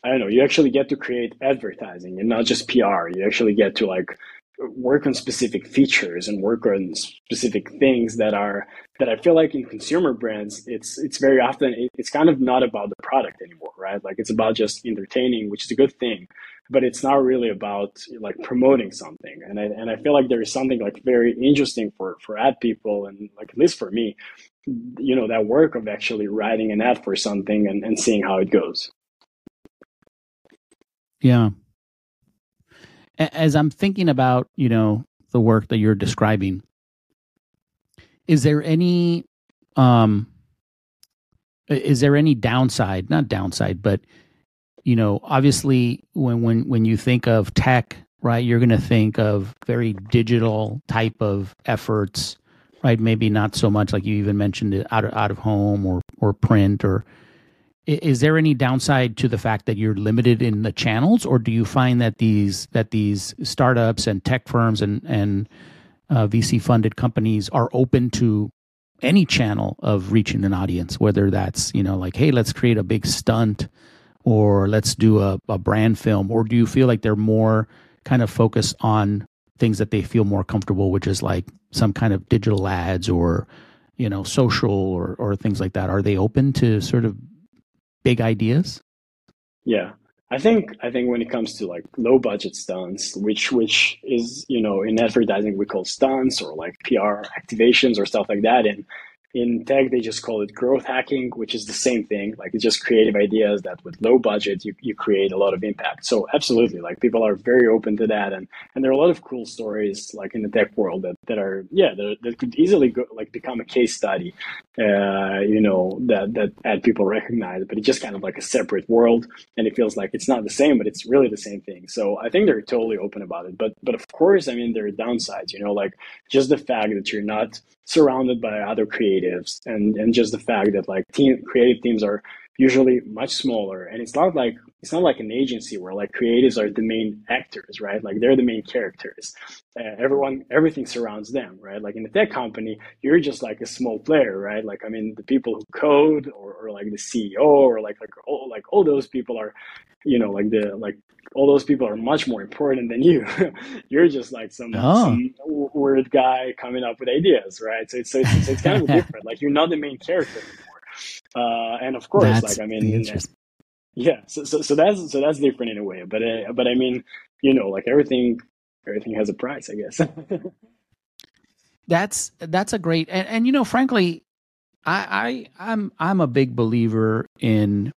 i don't know you actually get to create advertising and not just pr you actually get to like work on specific features and work on specific things that are that I feel like in consumer brands it's it's very often it's kind of not about the product anymore right? Like it's about just entertaining which is a good thing but it's not really about like promoting something. And I, and I feel like there is something like very interesting for for ad people and like at least for me you know that work of actually writing an ad for something and, and seeing how it goes. Yeah. As I'm thinking about, you know, the work that you're describing, is there any um is there any downside, not downside, but you know, obviously when when when you think of tech, right, you're going to think of very digital type of efforts, right? Maybe not so much like you even mentioned it out of out of home or or print or is there any downside to the fact that you're limited in the channels or do you find that these that these startups and tech firms and and uh, VC funded companies are open to any channel of reaching an audience whether that's you know like hey let's create a big stunt or let's do a, a brand film or do you feel like they're more kind of focused on things that they feel more comfortable which is like some kind of digital ads or you know social or or things like that are they open to sort of big ideas? Yeah. I think I think when it comes to like low budget stunts, which which is you know in advertising we call stunts or like PR activations or stuff like that, and in tech they just call it growth hacking which is the same thing. Like it's just creative ideas that with low budget you, you create a lot of impact. So absolutely like people are very open to that. And and there are a lot of cool stories like in the tech world that, that are yeah that, that could easily go, like become a case study uh, you know that that ad people recognize. But it's just kind of like a separate world and it feels like it's not the same but it's really the same thing. So i think they're totally open about it. But but of course i mean there are downsides you know like just the fact that you're not surrounded by other creatives and and just the fact that like team creative teams are usually much smaller and it's not like it's not like an agency where like creatives are the main actors right like they're the main characters uh, everyone everything surrounds them right like in a tech company you're just like a small player right like i mean the people who code or, or like the ceo or like like all like all those people are you know like the like all those people are much more important than you. You're just like some, oh. some, weird guy coming up with ideas, right? So it's, so it's, so it's kind of different. Like you're not the main character. Uh, and of course, that's like I mean, yeah. So, so so that's so that's different in a way. But uh, but I mean, you know, like everything everything has a price, I guess. that's that's a great and, and you know, frankly, I, I I'm I'm a big believer in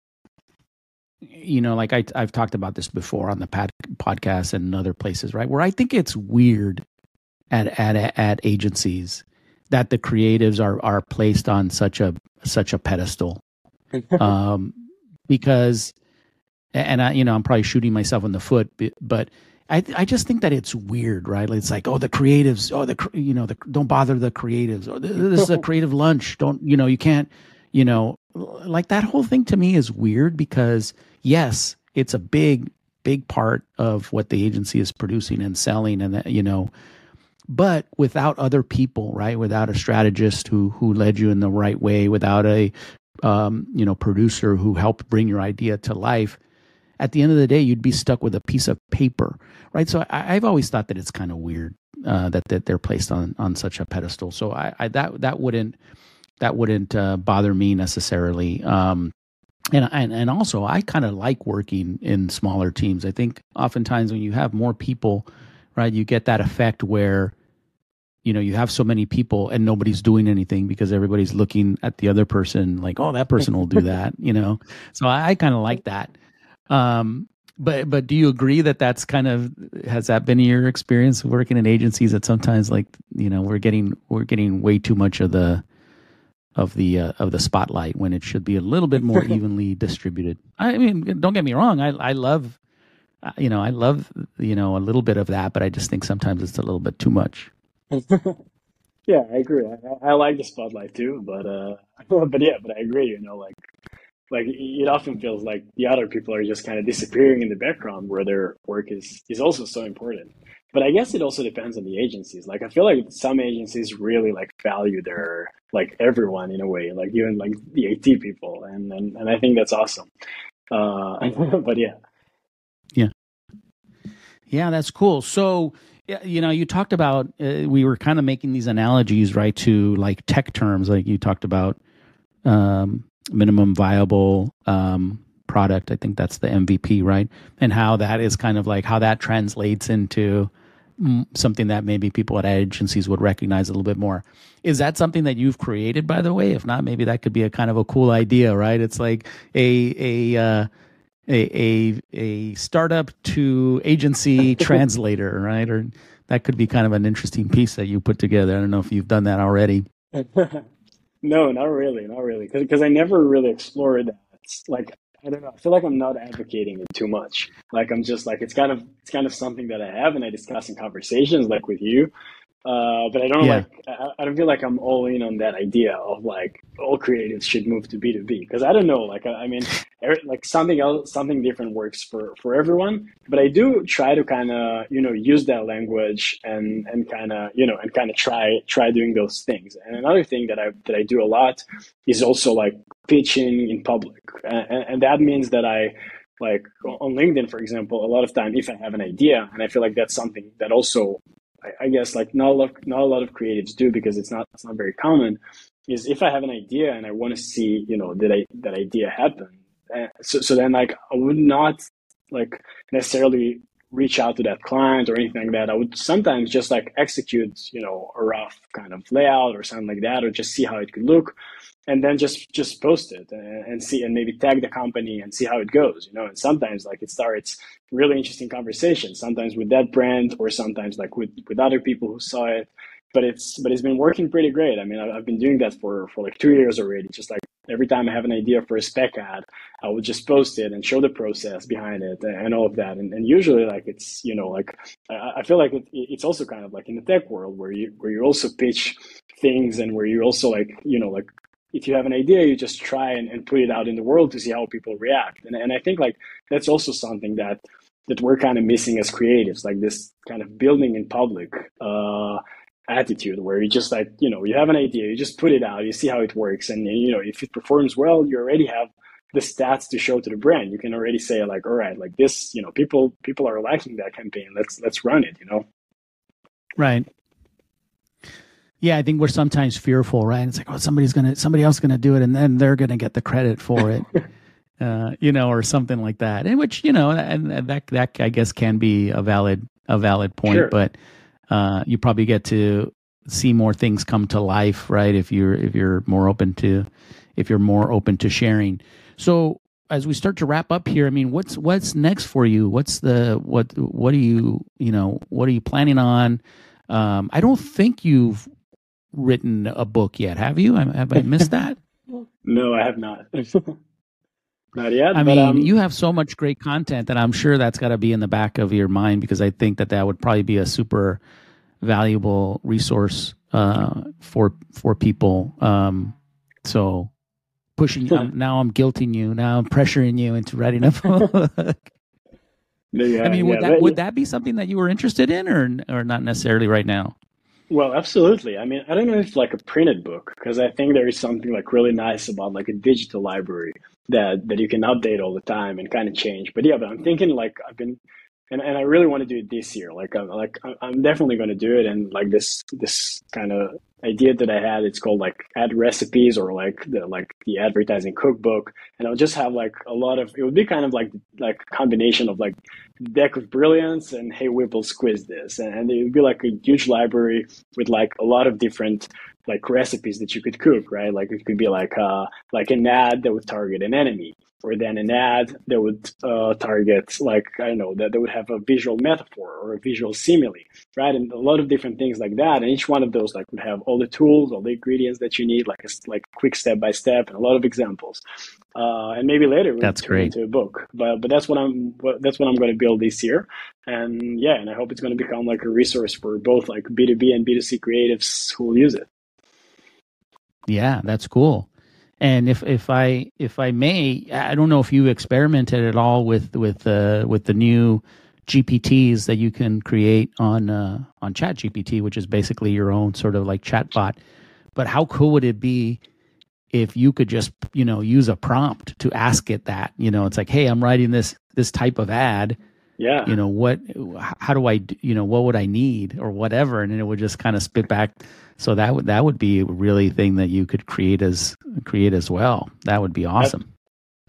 you know, like I, I've talked about this before on the pad, podcast and other places, right? Where I think it's weird at at at agencies that the creatives are are placed on such a such a pedestal, um, because, and I, you know, I'm probably shooting myself in the foot, but I I just think that it's weird, right? It's like, oh, the creatives, oh, the you know, the don't bother the creatives. Or this is a creative lunch. Don't you know? You can't, you know, like that whole thing to me is weird because yes, it's a big, big part of what the agency is producing and selling, and that, you know, but without other people, right? Without a strategist who who led you in the right way, without a um, you know producer who helped bring your idea to life at the end of the day you'd be stuck with a piece of paper right so I, have always thought that it's kind of weird uh, that that they're placed on on such a pedestal so I, I that that wouldn't that wouldn't uh, bother me necessarily um, and and and also I kind of like working in smaller teams. I think oftentimes when you have more people, right, you get that effect where you know you have so many people and nobody's doing anything because everybody's looking at the other person like, oh, that person will do that, you know. So I, I kind of like that. Um, but but do you agree that that's kind of has that been your experience working in agencies that sometimes like you know we're getting we're getting way too much of the of the uh, of the spotlight when it should be a little bit more evenly distributed. I mean, don't get me wrong. I I love, uh, you know, I love you know a little bit of that, but I just think sometimes it's a little bit too much. yeah, I agree. I, I, like the spotlight too, but uh, but yeah, but I agree. You know, like like it often feels like the other people are just kind of disappearing in the background where their work is is also so important. But i guess it also depends on the agencies. Like i feel like some agencies really like value their like everyone in a way like even like the at people and and, and i think that's awesome. Uh but yeah. Yeah. Yeah that's cool. So you know you talked about uh, we were kind of making these analogies right to like tech terms like you talked about um minimum viable um, product. I think that's the MVP, right? And how that is kind of like how that translates into something that maybe people at agencies would recognize a little bit more. Is that something that you've created, by the way? If not, maybe that could be a kind of a cool idea, right? It's like a a uh, a, a a startup to agency translator, right? Or that could be kind of an interesting piece that you put together. I don't know if you've done that already. No, not really, not really, because I never really explored that. Like I don't know. I feel like I'm not advocating it too much. Like I'm just like it's kind of it's kind of something that I have and I discuss in conversations like with you. Uh, but I don't yeah. like I, I, don't feel like I'm all in on that idea of like all creatives should move to B two B because I don't know like I, I mean er, like something else something different works for for everyone. But I do try to kind of you know use that language and and kind of you know and kind of try try doing those things. And another thing that I that I do a lot is also like pitching in public. And, and that means that I like on LinkedIn, for example, a lot of time if I have an idea, and I feel like that's something that also I, I guess like not a lot, not a lot of creatives do because it's not it's not very common. Is if I have an idea and I want to see you know that I that idea happen, uh, so so then like I would not like necessarily reach out to that client or anything like that. I would sometimes just like execute, you know, a rough kind of layout or something like that, or just see how it could look and then just just post it and, see and maybe tag the company and see how it goes you know and sometimes like it starts really interesting conversations sometimes with that brand or sometimes like with with other people who saw it but it's but it's been working pretty great. I mean i've been doing that for for like two years already. Just like every time i have an idea for a spec ad i would just post it and show the process behind it and all of that. And, and usually like it's you know like i, I feel like it, it's also kind of like in the tech world where you where you also pitch things and where you also like you know like if you have an idea, you just try and, and put it out in the world to see how people react. And, and I think like that's also something that that we're kind of missing as creatives, like this kind of building in public uh, attitude where you just like, you know, you have an idea, you just put it out, you see how it works. And, you know, if it performs well, you already have the stats to show to the brand. You can already say like, all right, like this, you know, people, people are liking that campaign. Let's, let's run it, you know? Right. Yeah, I think we're sometimes fearful, right? It's like, oh, somebody's gonna, somebody else gonna do it, and then they're gonna get the credit for it, uh, you know, or something like that. And which, you know, and, that that I guess can be a valid a valid point, sure. but uh, you probably get to see more things come to life, right? If you're if you're more open to if you're more open to sharing. So as we start to wrap up here, I mean, what's what's next for you? What's the what what are you you know what are you planning on? Um, I don't think you've written a book yet, have you? Have I missed that? no, I have not. not yet. I mean, um, you have so much great content that I'm sure that's got to be in the back of your mind because I think that that would probably be a super valuable resource uh, for for people. Um, so pushing now I'm guilting you. Now I'm pressuring you into writing a book. Yeah, I mean, would yeah, that would that be something that you were interested in, or or not necessarily right now? Well, absolutely. I mean, I don't know if like a printed book because I think there is something like really nice about like a digital library that that you can update all the time and kind of change. But yeah, but I'm thinking like I've been and, and I really want to do it this year. Like I'm like I'm definitely going to do it. And like this this kind of idea that I had, it's called like ad recipes or like the like the advertising cookbook. And I'll just have like a lot of it would be kind of like like combination of like deck of brilliance and hey Whipple squeeze this, and it would be like a huge library with like a lot of different like recipes that you could cook, right? Like it could be like uh like an ad that would target an enemy or then an ad that would uh, target like i don't know that they would have a visual metaphor or a visual simile right? And a lot of different things like that. And each one of those like would have all the tools all the ingredients that you need like a like quick step by step and a lot of examples. Uh, and maybe later we'll that's great. into a book. But but that's what i'm what, that's what i'm going to build this year. And yeah and i hope it's going to become like a resource for both like b2b and b2c creatives who will use it yeah that's cool and if if I if I may, I don't know if you experimented at all with with uh, with the new GPTs that you can create on uh, on Chat GPT, which is basically your own sort of like chatbot. But how cool would it be if you could just you know use a prompt to ask it that? You know, it's like, hey, I'm writing this this type of ad. Yeah. You know what? How do I? You know what would I need or whatever? And then it would just kind of spit back so that would that would be a really thing that you could create as create as well. That would be awesome.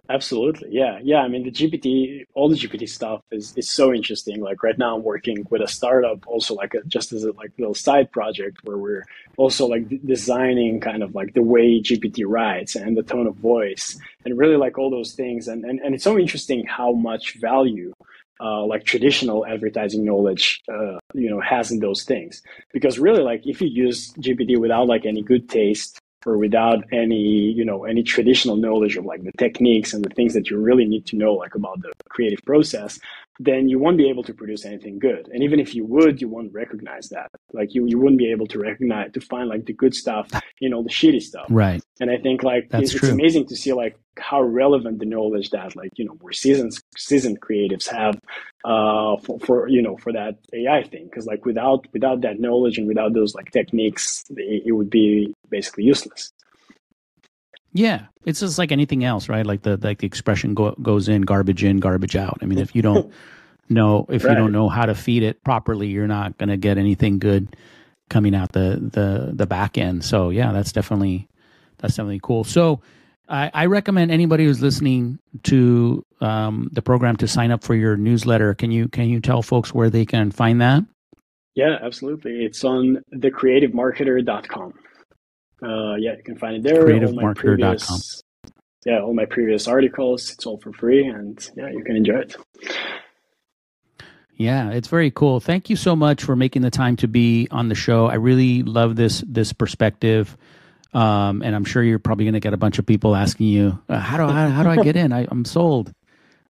Absolutely. Yeah. Yeah. I mean, the GPT, all the GPT stuff is, is so interesting. Like right now I'm working with a startup also like a, just as a like little side project where we're also like d- designing kind of like the way GPT writes and the tone of voice and really like all those things. And, and, and it's so interesting how much value uh, like traditional advertising knowledge, uh, you know, has in those things. Because really, like if you use GPT without like any good taste or without any, you know, any traditional knowledge of like the techniques and the things that you really need to know, like about the creative process, then you won't be able to produce anything good. And even if you would, you won't recognize that. Like you, you wouldn't be able to recognize to find like the good stuff in all the shitty stuff. Right. And I think like That's it's, true. amazing to see like how relevant the knowledge that like you know more seasoned seasoned creatives have uh for, for you know for that AI thing because like without without that knowledge and without those like techniques it, it would be basically useless. Yeah, it's just like anything else, right? Like the like the expression go, goes in, garbage in, garbage out. I mean, if you don't know if you don't know how to feed it properly, you're not going to get anything good coming out the the the back end. So yeah, that's definitely that's definitely cool. So I, I recommend anybody who's listening to um, the program to sign up for your newsletter. Can you can you tell folks where they can find that? Yeah, absolutely. It's on thecreativemarketer.com. Uh, yeah, you can find it there. Creativemarketer.com. Yeah, all my previous articles. It's all for free, and yeah, you can enjoy it. Yeah, it's very cool. Thank you so much for making the time to be on the show. I really love this this perspective, um, and I'm sure you're probably going to get a bunch of people asking you, uh, "How do I how do I get in? I, I'm sold."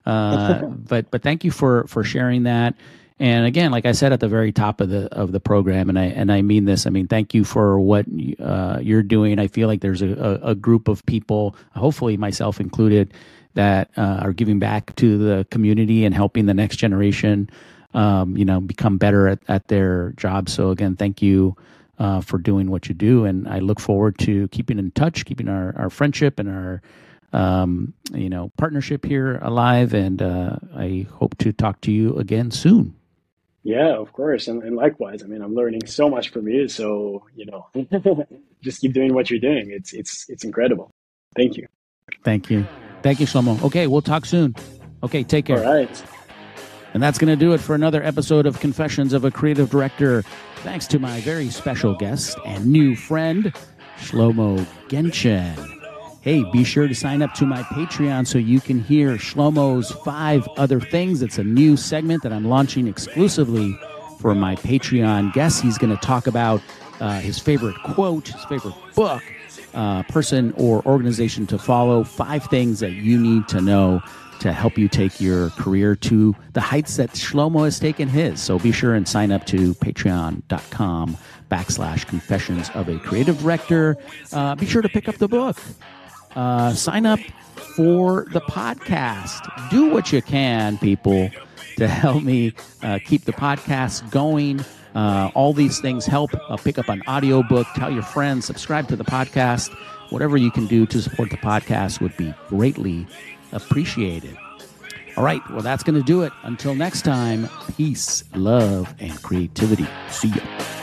Uh, but but thank you for for sharing that. And again, like I said at the very top of the of the program, and I and I mean this. I mean, thank you for what uh, you're doing. I feel like there's a, a, group of people, hopefully myself included, that uh, are giving back to the community and helping the next generation, um, you know, become better at, at their job. So again, thank you uh, for doing what you do, and I look forward to keeping in touch, keeping our, our friendship and our um, you know partnership here alive. And uh, I hope to talk to you again soon. Yeah, of course, and, and likewise. I mean, I'm learning so much from you. So you know, just keep doing what you're doing. It's it's it's incredible. Thank you. Thank you, thank you, Shlomo. Okay, we'll talk soon. Okay, take care. All right. And that's going to do it for another episode of Confessions of a Creative Director. Thanks to my very special guest and new friend, Shlomo Genchin. Hey, be sure to sign up to my Patreon so you can hear Shlomo's five other things. It's a new segment that I'm launching exclusively for my Patreon guests. He's going to talk about uh, his favorite quote, his favorite book, uh, person or organization to follow, five things that you need to know to help you take your career to the heights that Shlomo has taken his. So be sure and sign up to patreon.com backslash confessions of a creative. Uh, be sure to pick up the book. Uh, sign up for the podcast. Do what you can, people, to help me uh, keep the podcast going. Uh, all these things help. Uh, pick up an audiobook, tell your friends, subscribe to the podcast. Whatever you can do to support the podcast would be greatly appreciated. All right, well, that's going to do it. Until next time, peace, love, and creativity. See ya.